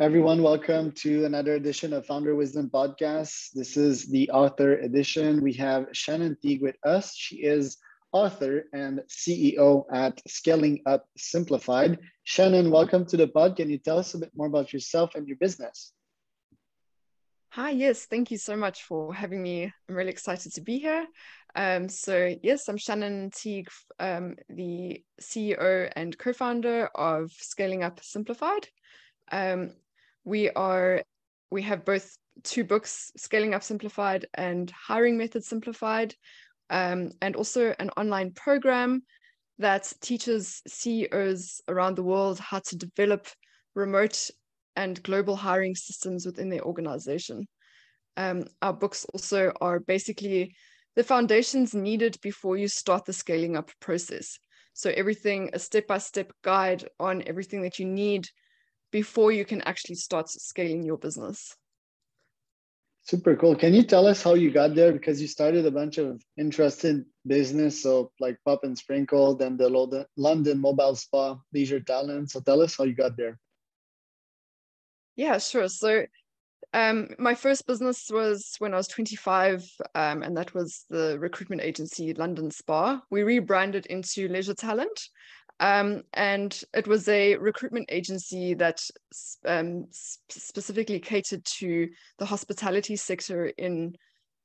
Everyone, welcome to another edition of Founder Wisdom Podcast. This is the author edition. We have Shannon Teague with us. She is author and CEO at Scaling Up Simplified. Shannon, welcome to the pod. Can you tell us a bit more about yourself and your business? Hi, yes, thank you so much for having me. I'm really excited to be here. Um, so, yes, I'm Shannon Teague, um, the CEO and co founder of Scaling Up Simplified. Um, we are we have both two books scaling up simplified and hiring methods simplified um, and also an online program that teaches ceos around the world how to develop remote and global hiring systems within their organization. Um, our books also are basically the foundations needed before you start the scaling up process. So everything a step-by-step guide on everything that you need before you can actually start scaling your business. Super cool. Can you tell us how you got there? Because you started a bunch of interesting business, so like Pop and Sprinkle, then the London Mobile Spa, Leisure Talent. So tell us how you got there. Yeah, sure. So um, my first business was when I was 25, um, and that was the recruitment agency London Spa. We rebranded into Leisure Talent, um, and it was a recruitment agency that um, specifically catered to the hospitality sector in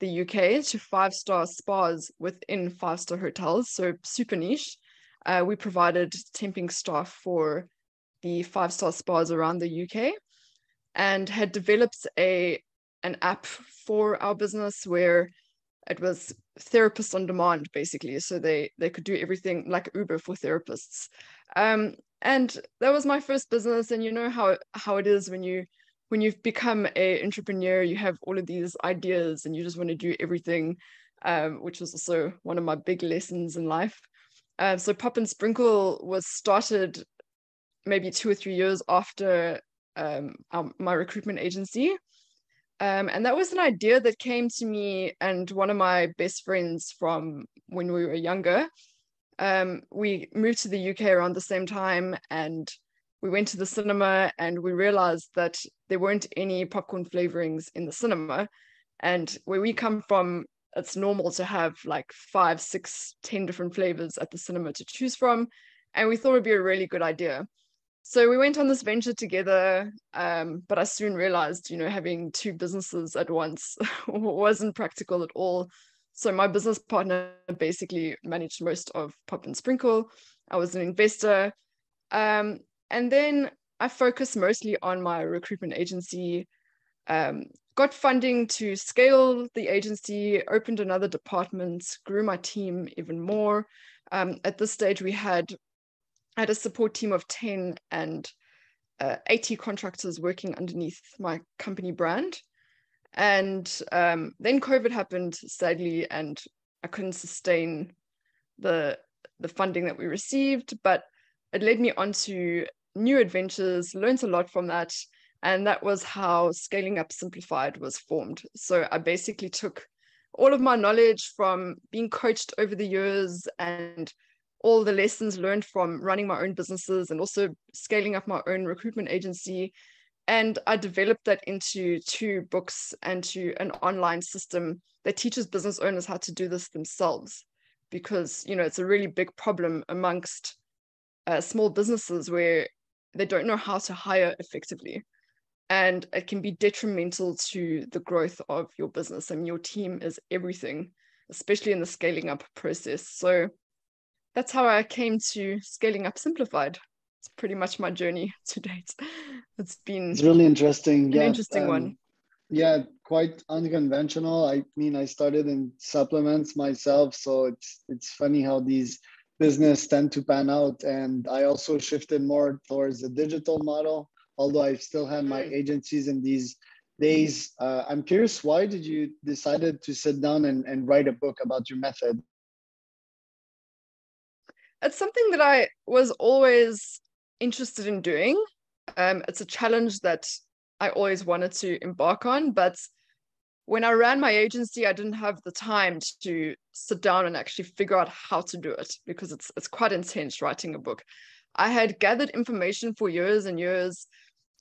the UK, to five star spas within five star hotels, so super niche. Uh, we provided temping staff for the five star spas around the UK and had developed a an app for our business where it was therapists on demand basically. So they they could do everything like uber for therapists. Um, and that was my first business. And you know how how it is when you when you've become a entrepreneur you have all of these ideas and you just want to do everything um, which was also one of my big lessons in life. Uh, so pop and sprinkle was started maybe two or three years after um, my recruitment agency um, and that was an idea that came to me and one of my best friends from when we were younger. Um, we moved to the UK around the same time and we went to the cinema and we realized that there weren't any popcorn flavorings in the cinema. And where we come from, it's normal to have like five, six, ten different flavors at the cinema to choose from. And we thought it'd be a really good idea so we went on this venture together um, but i soon realized you know having two businesses at once wasn't practical at all. So my business partner basically managed most of pop and sprinkle. I was an investor. Um, and then i focused mostly on my recruitment agency um, got funding to scale the agency opened another department grew my team even more. Um, at this stage we had I had a support team of 10 and uh, 80 contractors working underneath my company brand. And um, then COVID happened, sadly, and I couldn't sustain the the funding that we received, but it led me on to new adventures, learned a lot from that. And that was how Scaling Up Simplified was formed. So I basically took all of my knowledge from being coached over the years and all the lessons learned from running my own businesses and also scaling up my own recruitment agency. And I developed that into two books and to an online system that teaches business owners how to do this themselves. Because, you know, it's a really big problem amongst uh, small businesses where they don't know how to hire effectively. And it can be detrimental to the growth of your business. I mean, your team is everything, especially in the scaling up process. So that's how I came to scaling up simplified. It's pretty much my journey to date. It's been it's really interesting. An yeah, interesting um, one. Yeah, quite unconventional. I mean, I started in supplements myself, so it's it's funny how these business tend to pan out. And I also shifted more towards the digital model, although I still had my mm. agencies in these days. Uh, I'm curious, why did you decided to sit down and, and write a book about your method? It's something that I was always interested in doing. Um, it's a challenge that I always wanted to embark on, but when I ran my agency, I didn't have the time to sit down and actually figure out how to do it because it's it's quite intense writing a book. I had gathered information for years and years,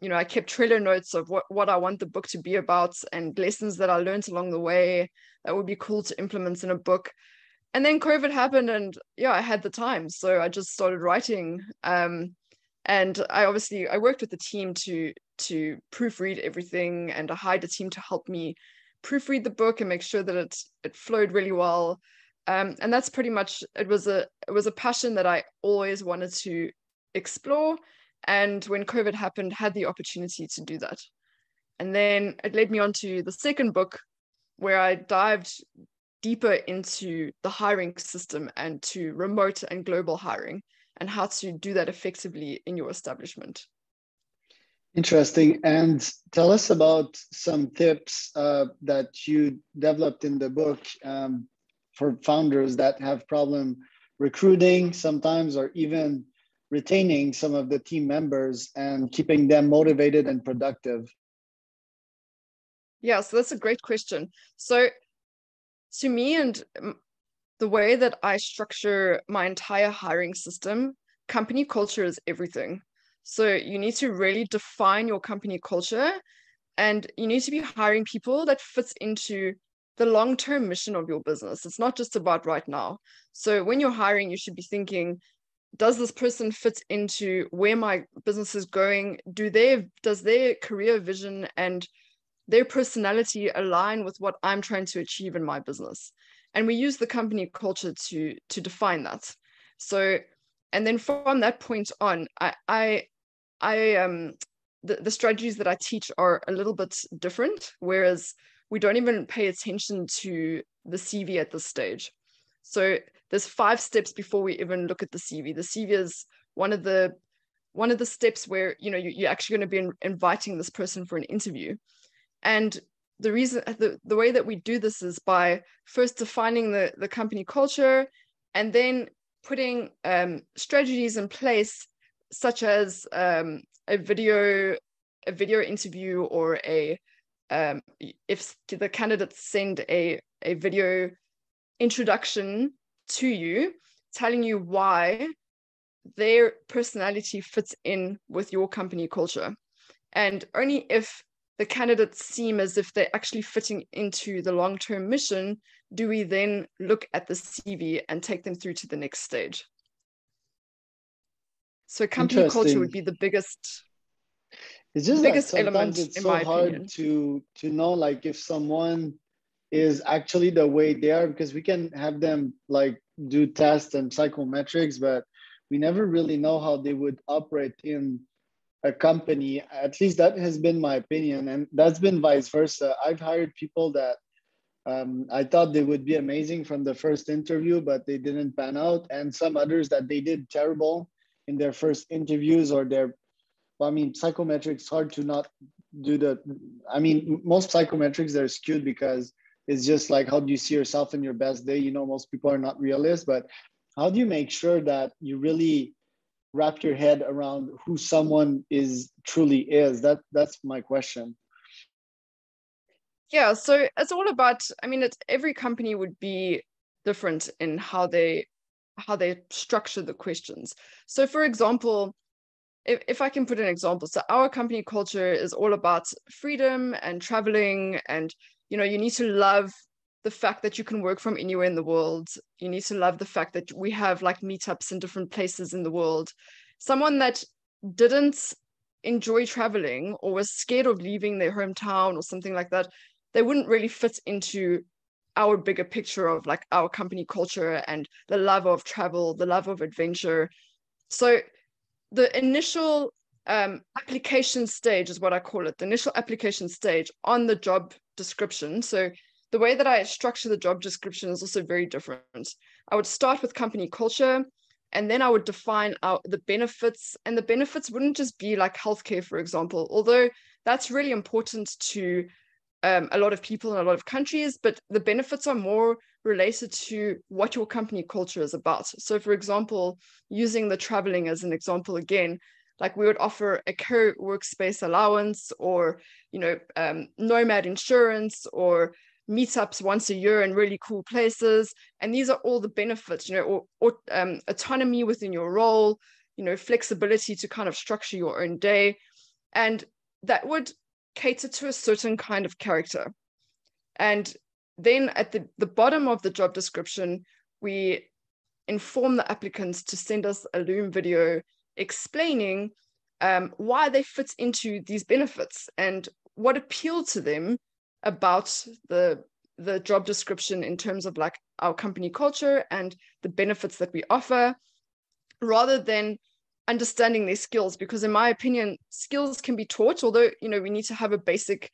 you know, I kept Trello notes of what, what I want the book to be about and lessons that I learned along the way that would be cool to implement in a book. And then COVID happened, and yeah, I had the time, so I just started writing. Um, and I obviously I worked with the team to to proofread everything, and I hired a team to help me proofread the book and make sure that it it flowed really well. Um, and that's pretty much it was a it was a passion that I always wanted to explore and when covid happened had the opportunity to do that and then it led me on to the second book where i dived deeper into the hiring system and to remote and global hiring and how to do that effectively in your establishment interesting and tell us about some tips uh, that you developed in the book um, for founders that have problem recruiting sometimes or even retaining some of the team members and keeping them motivated and productive? Yeah, so that's a great question. So, to me, and the way that I structure my entire hiring system, company culture is everything. So, you need to really define your company culture and you need to be hiring people that fits into the long-term mission of your business. It's not just about right now. So when you're hiring, you should be thinking, does this person fit into where my business is going do they does their career vision and their personality align with what i'm trying to achieve in my business. And we use the company culture to to define that. So and then from that point on i i i um the, the strategies that i teach are a little bit different whereas we don't even pay attention to the cv at this stage. So there's five steps before we even look at the CV. The CV is one of the one of the steps where you know you, are actually going to be in, inviting this person for an interview, and the reason the, the way that we do this is by first defining the the company culture, and then putting um, strategies in place such as um, a video a video interview or a um, if the candidates send a a video introduction to you, telling you why their personality fits in with your company culture. And only if the candidates seem as if they're actually fitting into the long term mission do we then look at the CV and take them through to the next stage. So company culture would be the biggest. It's just biggest sometimes it's so hard opinion. to to know like if someone is actually the way they are because we can have them like do tests and psychometrics, but we never really know how they would operate in a company. At least that has been my opinion, and that's been vice versa. I've hired people that um, I thought they would be amazing from the first interview, but they didn't pan out, and some others that they did terrible in their first interviews or their. Well, I mean, psychometrics hard to not do the. I mean, most psychometrics they're skewed because it's just like how do you see yourself in your best day you know most people are not realists but how do you make sure that you really wrap your head around who someone is truly is. That that's my question. Yeah so it's all about i mean it's every company would be different in how they how they structure the questions. So for example if, if i can put an example so our company culture is all about freedom and traveling and you know you need to love the fact that you can work from anywhere in the world. You need to love the fact that we have like meetups in different places in the world. Someone that didn't enjoy traveling or was scared of leaving their hometown or something like that they wouldn't really fit into our bigger picture of like our company culture and the love of travel the love of adventure. So the initial um, application stage is what I call it, the initial application stage on the job description. So the way that I structure the job description is also very different. I would start with company culture, and then I would define out the benefits. And the benefits wouldn't just be like healthcare, for example, although that's really important to um, a lot of people in a lot of countries, but the benefits are more related to what your company culture is about. So, for example, using the traveling as an example again, like we would offer a co-workspace allowance or you know um, nomad insurance or meetups once a year in really cool places and these are all the benefits you know or, or um, autonomy within your role you know flexibility to kind of structure your own day and that would cater to a certain kind of character. And then at the, the bottom of the job description, we inform the applicants to send us a Loom video explaining um, why they fit into these benefits and what appealed to them about the the job description in terms of like our company culture and the benefits that we offer rather than understanding their skills. Because in my opinion skills can be taught although you know we need to have a basic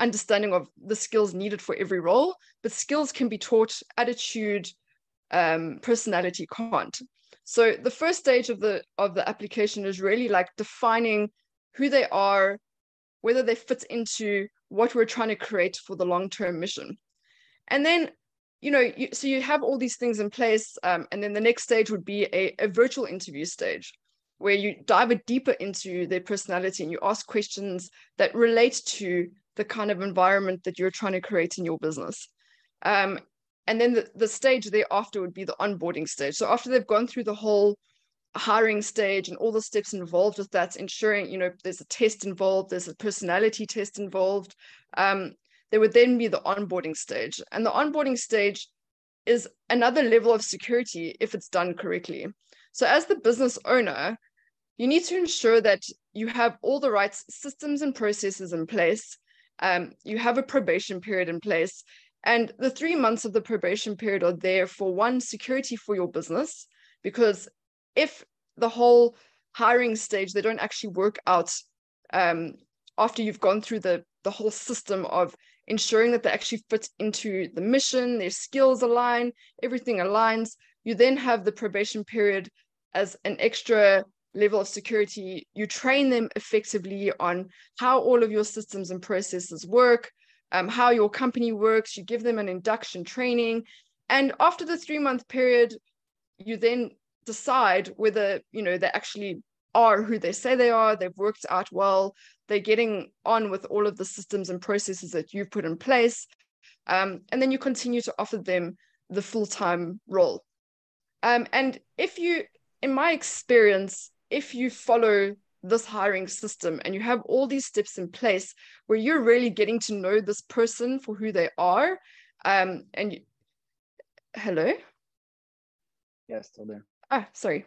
understanding of the skills needed for every role but skills can be taught attitude um, personality can't. So the first stage of the of the application is really like defining who they are whether they fit into what we're trying to create for the long-term mission and then you know you, so you have all these things in place um, and then the next stage would be a, a virtual interview stage where you dive deeper into their personality and you ask questions that relate to the kind of environment that you're trying to create in your business. Um, and then the, the stage thereafter would be the onboarding stage. So after they've gone through the whole hiring stage and all the steps involved with that, ensuring, you know, there's a test involved, there's a personality test involved, um, there would then be the onboarding stage. And the onboarding stage is another level of security if it's done correctly. So as the business owner, you need to ensure that you have all the right systems and processes in place. Um, you have a probation period in place. And the three months of the probation period are there for one, security for your business, because if the whole hiring stage, they don't actually work out um, after you've gone through the, the whole system of ensuring that they actually fit into the mission, their skills align, everything aligns. You then have the probation period as an extra level of security, you train them effectively on how all of your systems and processes work, um, how your company works, you give them an induction training. And after the three month period, you then decide whether, you know, they actually are who they say they are, they've worked out well, they're getting on with all of the systems and processes that you've put in place. Um, and then you continue to offer them the full-time role. Um, and if you, in my experience, if you follow this hiring system and you have all these steps in place where you're really getting to know this person for who they are um and you, hello yeah still there ah sorry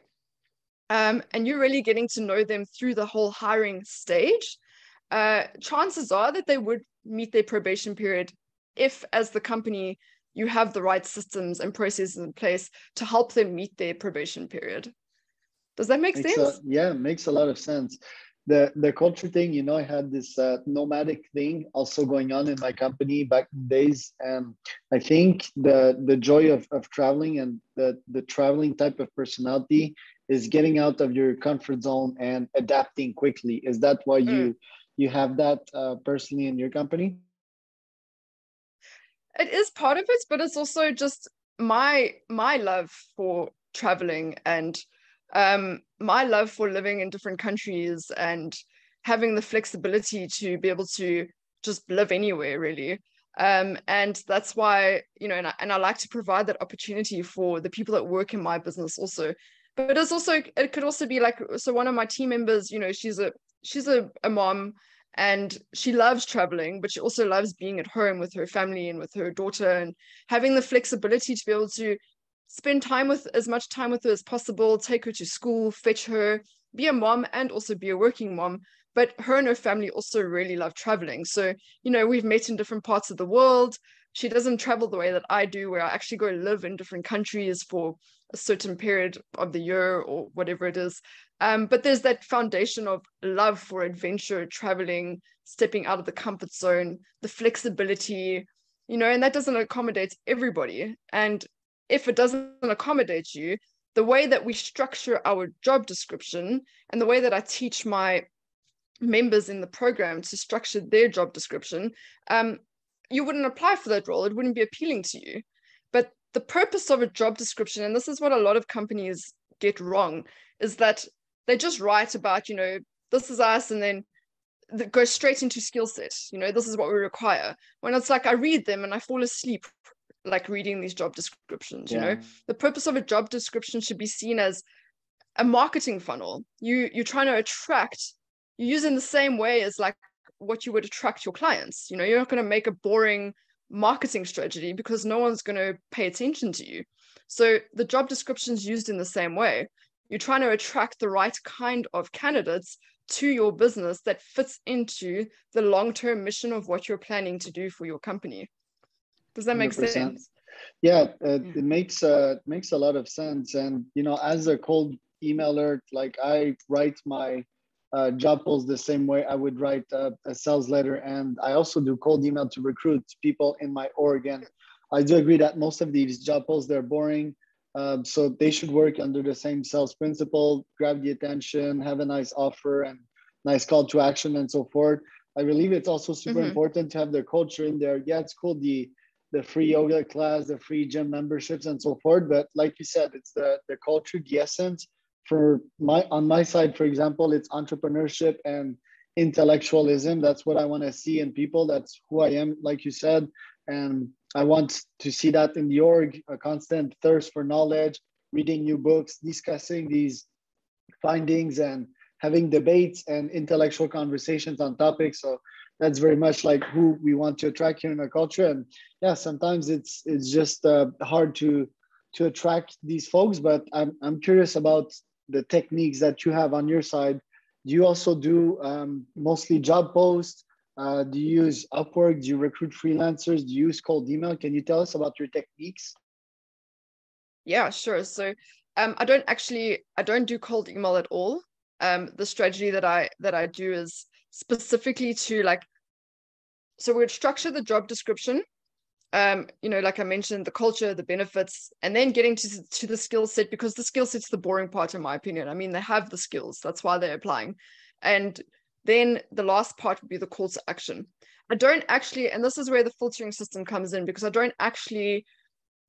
um and you're really getting to know them through the whole hiring stage uh chances are that they would meet their probation period if as the company you have the right systems and processes in place to help them meet their probation period does that make makes sense? A, yeah, makes a lot of sense. The the culture thing, you know, I had this uh, nomadic thing also going on in my company back in days, and I think the the joy of, of traveling and the the traveling type of personality is getting out of your comfort zone and adapting quickly. Is that why you mm. you have that uh, personally in your company? It is part of it, but it's also just my my love for traveling and um, my love for living in different countries and having the flexibility to be able to just live anywhere really. Um, and that's why you know and I, and I like to provide that opportunity for the people that work in my business also. But it's also it could also be like so one of my team members you know she's a she's a, a mom and she loves traveling but she also loves being at home with her family and with her daughter and having the flexibility to be able to spend time with as much time with her as possible, take her to school, fetch her, be a mom and also be a working mom. But her and her family also really love traveling. So, you know, we've met in different parts of the world. She doesn't travel the way that I do, where I actually go live in different countries for a certain period of the year or whatever it is. Um, but there's that foundation of love for adventure, traveling, stepping out of the comfort zone, the flexibility, you know, and that doesn't accommodate everybody. And if it doesn't accommodate you, the way that we structure our job description and the way that I teach my members in the program to structure their job description, um, you wouldn't apply for that role. It wouldn't be appealing to you. But the purpose of a job description, and this is what a lot of companies get wrong, is that they just write about, you know, this is us, and then go straight into skill set. You know, this is what we require. When it's like I read them and I fall asleep like reading these job descriptions yeah. you know the purpose of a job description should be seen as a marketing funnel you you're trying to attract you use in the same way as like what you would attract your clients. You know, you're not going to make a boring marketing strategy because no one's going to pay attention to you. So the job description is used in the same way. You're trying to attract the right kind of candidates to your business that fits into the long-term mission of what you're planning to do for your company. Does that make 100%. sense? Yeah, it, it makes uh, makes a lot of sense. And you know, as a cold emailer, like I write my uh, job posts the same way I would write a, a, sales letter. And I also do cold email to recruit people in my org. And I do agree that most of these job posts, they're boring. Um, so they should work under the same sales principle, grab the attention, have a nice offer and nice call to action and so forth. I believe it's also super mm-hmm. important to have their culture in there. Yeah, it's cool the the free yoga class, the free gym memberships and so forth. But like you said, it's the the culture, the essence for my on my side for example it's entrepreneurship and intellectualism. That's what i want to see in people. That's who i am like you said. And i want to see that in the org a constant thirst for knowledge reading new books discussing these findings and having debates and intellectual conversations on topics. So that's very much like who we want to attract here in our culture. And yeah sometimes it's it's just uh, hard to to attract these folks but i'm, I'm curious about the techniques that you have on your side. Do you also do um, mostly job posts? Uh, do you use upwork? Do you recruit freelancers? Do you use cold email? Can you tell us about your techniques? Yeah sure. So um, i don't actually i don't do cold email at all. Um, the strategy that i that i do is specifically to like so we'd structure the job description um, you know, like I mentioned, the culture, the benefits, and then getting to, to the skill set because the skill set's the boring part, in my opinion. I mean, they have the skills, that's why they're applying. And then the last part would be the call to action. I don't actually, and this is where the filtering system comes in because I don't actually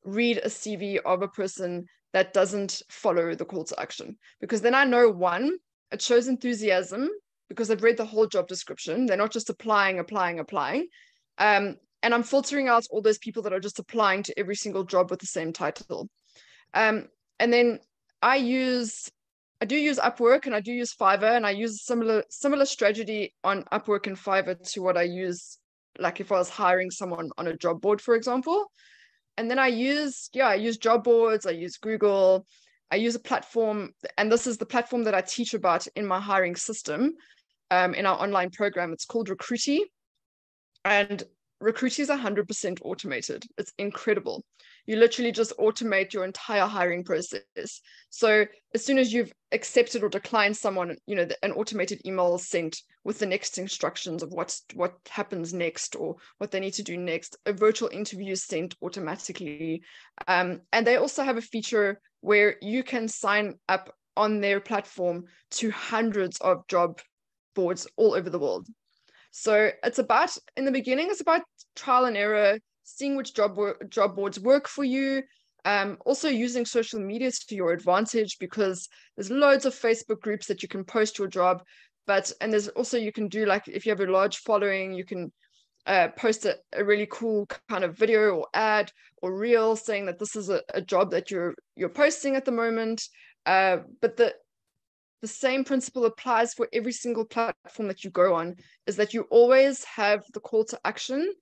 read a CV of a person that doesn't follow the call to action because then I know one, it shows enthusiasm because they've read the whole job description. They're not just applying, applying, applying. Um, and I'm filtering out all those people that are just applying to every single job with the same title. Um, and then I use, I do use Upwork and I do use Fiverr, and I use a similar similar strategy on Upwork and Fiverr to what I use, like if I was hiring someone on a job board, for example. And then I use, yeah, I use job boards, I use Google, I use a platform, and this is the platform that I teach about in my hiring system um, in our online program. It's called Recruitee. And Recruitee is 100% automated. It's incredible. You literally just automate your entire hiring process. So as soon as you've accepted or declined someone, you know, an automated email is sent with the next instructions of what's what happens next or what they need to do next. A virtual interview is sent automatically. Um, and they also have a feature where you can sign up on their platform to hundreds of job boards all over the world. So it's about in the beginning, it's about trial and error, seeing which job job boards work for you. Um, also using social media to your advantage because there's loads of Facebook groups that you can post your job, but and there's also you can do like if you have a large following, you can uh, post a, a, really cool kind of video or ad or reel saying that this is a, a job that you're you're posting at the moment. Uh, but the the same principle applies for every single platform that you go on is that you always have the call to action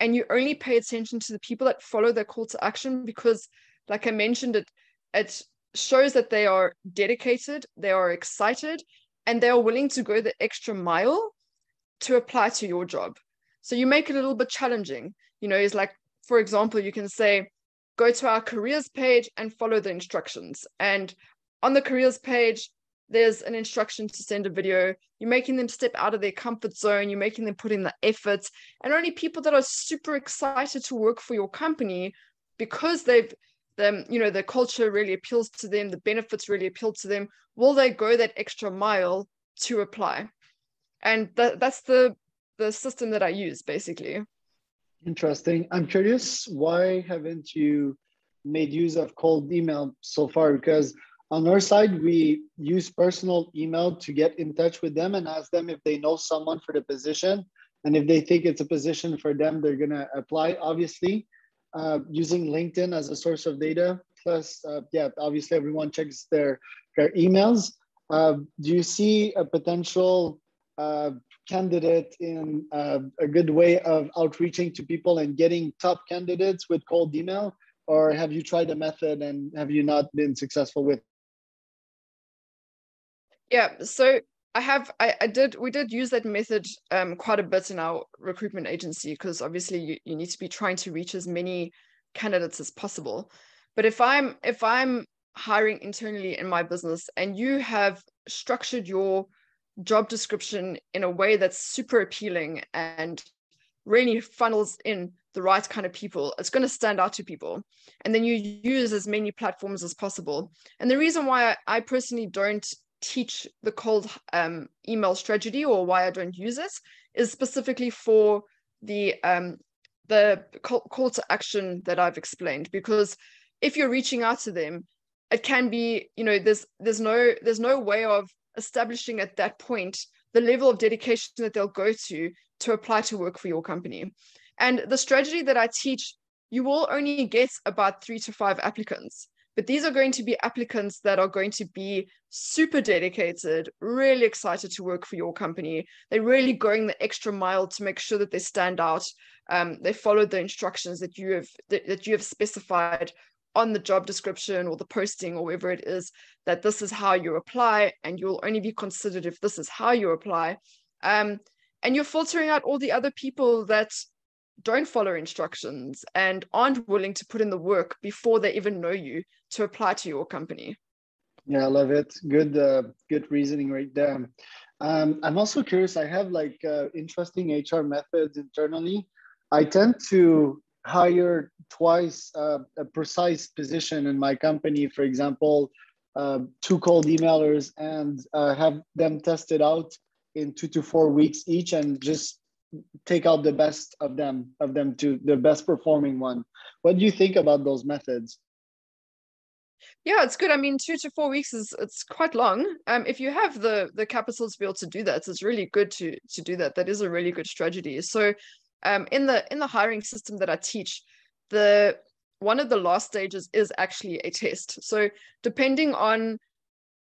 and you only pay attention to the people that follow their call to action because like i mentioned it it shows that they are dedicated they are excited and they are willing to go the extra mile to apply to your job. So you make it a little bit challenging you know it's like for example you can say go to our careers page and follow the instructions. And on the careers page there's an instruction to send a video. You're making them step out of their comfort zone. You're making them put in the effort and only people that are super excited to work for your company because they've them you know the culture really appeals to them the benefits really appeal to them will they go that extra mile to apply? And that, that's the the system that i use basically. Interesting. I'm curious why haven't you made use of cold email so far? Because on our side, we use personal email to get in touch with them and ask them if they know someone for the position. And if they think it's a position for them, they're going to apply, obviously, uh, using LinkedIn as a source of data. Plus, uh, yeah, obviously, everyone checks their, their emails. Uh, do you see a potential uh, candidate in uh, a good way of outreaching to people and getting top candidates with cold email? Or have you tried a method and have you not been successful with? Yeah, so I have, I, I did, we did use that method um, quite a bit in our recruitment agency because obviously you, you need to be trying to reach as many candidates as possible. But if I'm, if I'm hiring internally in my business and you have structured your job description in a way that's super appealing and really funnels in the right kind of people, it's going to stand out to people. And then you use as many platforms as possible. And the reason why I, I personally don't teach the cold um, email strategy or why I don't use it is specifically for the um, the call, to action that I've explained. Because if you're reaching out to them, it can be you know there's there's no there's no way of establishing at that point the level of dedication that they'll go to to apply to work for your company. And the strategy that I teach, you will only get about three to five applicants. But these are going to be applicants that are going to be super dedicated, really excited to work for your company. They're really going the extra mile to make sure that they stand out. Um, they follow the instructions that you have that, that you have specified on the job description or the posting or wherever it is that this is how you apply and you'll only be considered if this is how you apply um, and you're filtering out all the other people that don't follow instructions and aren't willing to put in the work before they even know you to apply to your company? Yeah i love it. Good uh, good reasoning right there. Um, i'm also curious i have like uh, interesting hr methods internally. I tend to hire twice uh, a precise position in my company, for example, uh, two cold emailers and uh, have them tested out in two to four weeks each and just take out the best of them of them to the best performing one. What do you think about those methods yeah it's good i mean two to four weeks is it's quite long um if you have the the capital to be able to do that it's really good to to do that that is a really good strategy so um, in the in the hiring system that I teach, the one of the last stages is actually a test. So depending on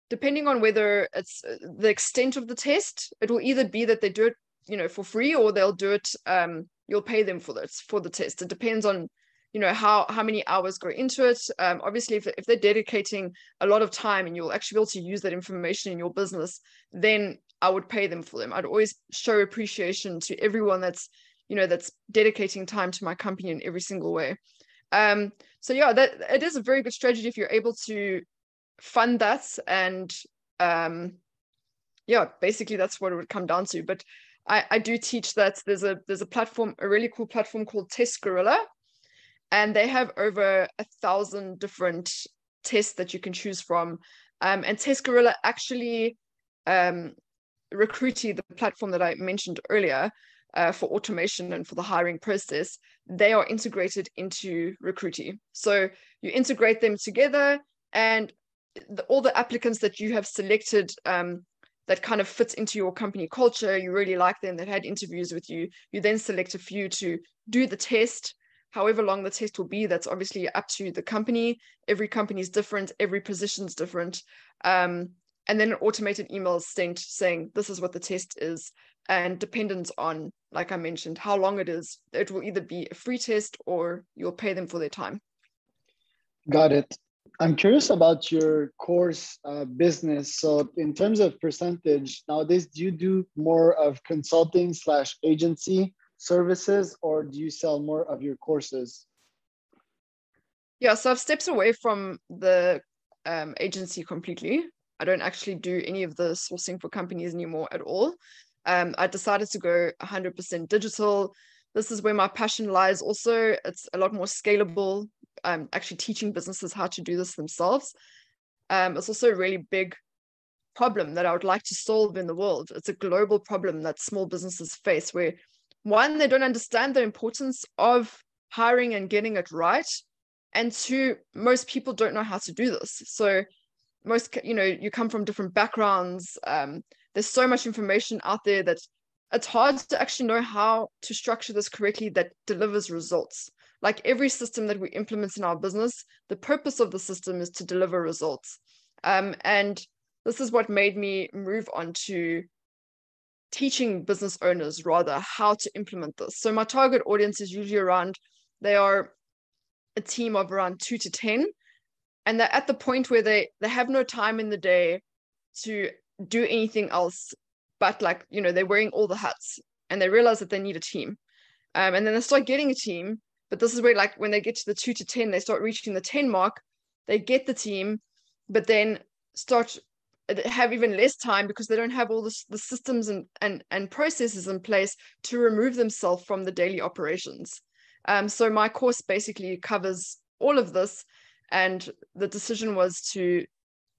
depending on whether it's uh, the extent of the test, it will either be that they do it, you know, for free or they'll do it. Um, you'll pay them for this for the test. It depends on you know how how many hours go into it. Um, obviously if, if they're dedicating a lot of time and you'll actually be able to use that information in your business then i would pay them for them. I'd always show appreciation to everyone that's you know that's dedicating time to my company in every single way. Um so yeah that it is a very good strategy if you're able to fund that and um yeah basically that's what it would come down to. But i i do teach that there's a there's a platform a really cool platform called TestGorilla and they have over a thousand different tests that you can choose from um and TestGorilla actually um the platform that i mentioned earlier uh, for automation and for the hiring process, they are integrated into Recruitee. So you integrate them together, and the, all the applicants that you have selected um, that kind of fits into your company culture, you really like them, they've had interviews with you, you then select a few to do the test. However long the test will be, that's obviously up to the company. Every company is different, every position is different. Um, and then an automated email is sent saying this is what the test is and dependent on like i mentioned how long it is it will either be a free test or you'll pay them for their time got it i'm curious about your course uh, business so in terms of percentage nowadays do you do more of consulting slash agency services or do you sell more of your courses yeah so i've stepped away from the um, agency completely I don't actually do any of the sourcing for companies anymore at all. Um, I decided to go 100% digital. This is where my passion lies. Also, it's a lot more scalable. I'm actually teaching businesses how to do this themselves. Um, it's also a really big problem that I would like to solve in the world. It's a global problem that small businesses face where one, they don't understand the importance of hiring and getting it right. And two, most people don't know how to do this. So most you know you come from different backgrounds um, there's so much information out there that it's hard to actually know how to structure this correctly that delivers results like every system that we implement in our business the purpose of the system is to deliver results um, and this is what made me move on to teaching business owners rather how to implement this. So my target audience is usually around, they are a team of around two to 10. And they're at the point where they they have no time in the day to do anything else but like, you know, they're wearing all the hats and they realize that they need a team. Um, and then they start getting a team. But this is where like when they get to the two to 10, they start reaching the 10 mark, they get the team, but then start have even less time because they don't have all the, the systems and, and, and processes in place to remove themselves from the daily operations. Um, so my course basically covers all of this, and the decision was to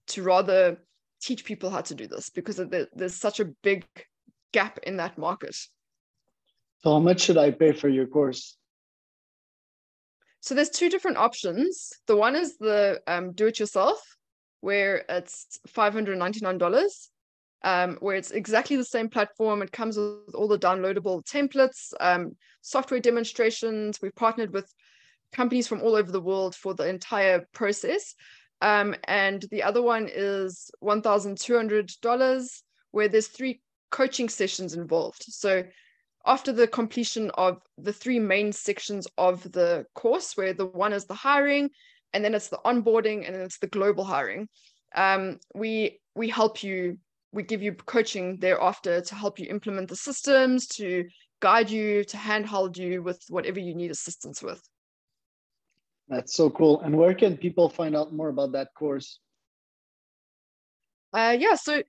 to rather teach people how to do this because there, there's such a big gap in that market. So how much should I pay for your course? So there's two different options. The one is the um, do-it-yourself, where it's $599, um, where it's exactly the same platform. It comes with all the downloadable templates, um, software demonstrations. We've partnered with companies from all over the world for the entire process. Um, and the other one is $1,200, where there's three coaching sessions involved. So after the completion of the three main sections of the course, where the one is the hiring, and then it's the onboarding and then it's the global hiring. Um, we we help you we give you coaching thereafter to help you implement the systems to guide you to handhold you with whatever you need assistance with. That's so cool. And where can people find out more about that course? Uh, yeah so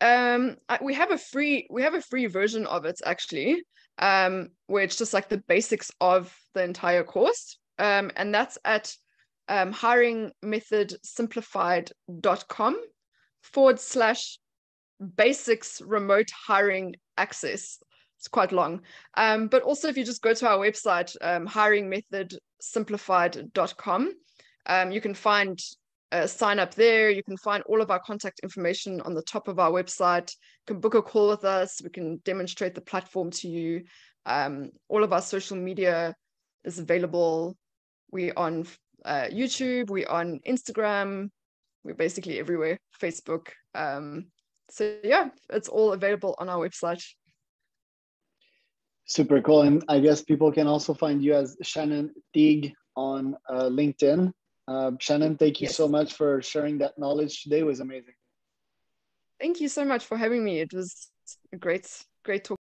um, we have a free we have a free version of it actually um, where it's just like the basics of the entire course. Um, and that's at um, hiringmethodsimplified.com forward slash basics remote hiring access. It's quite long. Um, but also, if you just go to our website, um, hiringmethodsimplified.com, um, you can find a sign up there. You can find all of our contact information on the top of our website. You can book a call with us. We can demonstrate the platform to you. Um, all of our social media is available. We're on uh, YouTube, we're on Instagram, we're basically everywhere, Facebook. Um, so yeah, it's all available on our website. Super cool. And I guess people can also find you as Shannon Teague on uh, LinkedIn. Uh, Shannon, thank you yes. so much for sharing that knowledge today. It was amazing. Thank you so much for having me. It was a great, great talk.